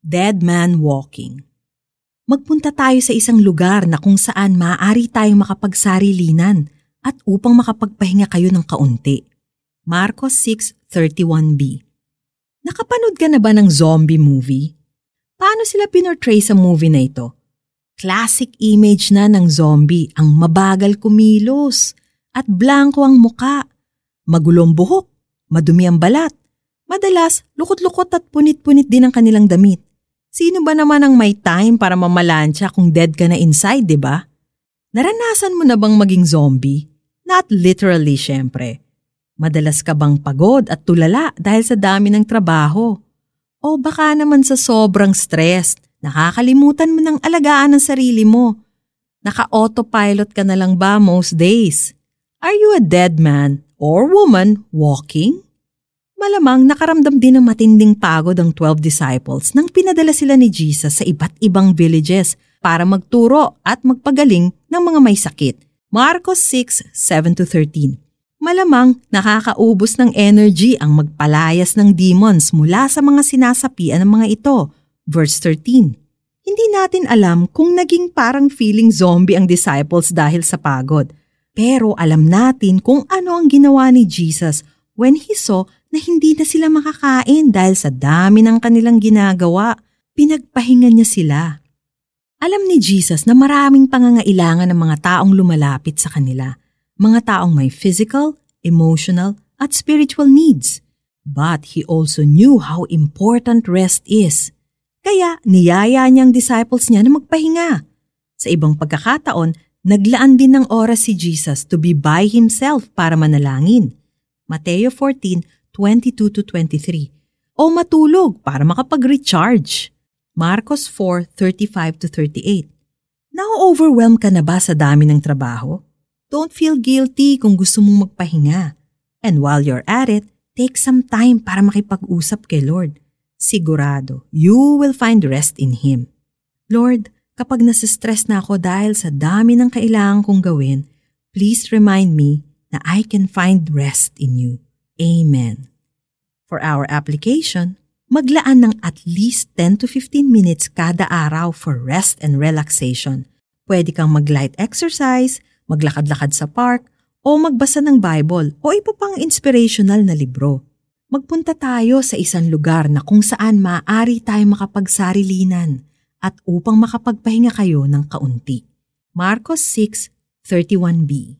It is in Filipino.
Dead Man Walking Magpunta tayo sa isang lugar na kung saan maaari tayong makapagsarilinan at upang makapagpahinga kayo ng kaunti. Marcos 6.31b Nakapanood ka na ba ng zombie movie? Paano sila pinortray sa movie na ito? Classic image na ng zombie ang mabagal kumilos at blanco ang muka, magulong buhok, madumi ang balat, Madalas, lukot-lukot at punit-punit din ang kanilang damit. Sino ba naman ang may time para mamalansya kung dead ka na inside, di ba? Naranasan mo na bang maging zombie? Not literally, syempre. Madalas ka bang pagod at tulala dahil sa dami ng trabaho? O baka naman sa sobrang stress, nakakalimutan mo ng alagaan ang sarili mo. Naka-autopilot ka na lang ba most days? Are you a dead man or woman walking? Malamang nakaramdam din ng matinding pagod ang 12 disciples nang pinadala sila ni Jesus sa iba't ibang villages para magturo at magpagaling ng mga may sakit. Marcos 6, 7-13 Malamang nakakaubos ng energy ang magpalayas ng demons mula sa mga sinasapian ng mga ito. Verse 13 Hindi natin alam kung naging parang feeling zombie ang disciples dahil sa pagod. Pero alam natin kung ano ang ginawa ni Jesus when he saw na hindi na sila makakain dahil sa dami ng kanilang ginagawa. Pinagpahinga niya sila. Alam ni Jesus na maraming pangangailangan ng mga taong lumalapit sa kanila. Mga taong may physical, emotional, at spiritual needs. But he also knew how important rest is. Kaya niyaya niyang disciples niya na magpahinga. Sa ibang pagkakataon, naglaan din ng oras si Jesus to be by himself para manalangin. Mateo 14, 22 to 23 o matulog para makapag-recharge. Marcos 4:35 to 38. Na-overwhelm ka na ba sa dami ng trabaho? Don't feel guilty kung gusto mong magpahinga. And while you're at it, take some time para makipag-usap kay Lord. Sigurado, you will find rest in Him. Lord, kapag nasistress na ako dahil sa dami ng kailangan kong gawin, please remind me na I can find rest in you. Amen. For our application, maglaan ng at least 10 to 15 minutes kada araw for rest and relaxation. Pwede kang mag-light exercise, maglakad-lakad sa park, o magbasa ng Bible o iba pang inspirational na libro. Magpunta tayo sa isang lugar na kung saan maaari tayo makapagsarilina at upang makapagpahinga kayo ng kaunti. Marcos 6:31b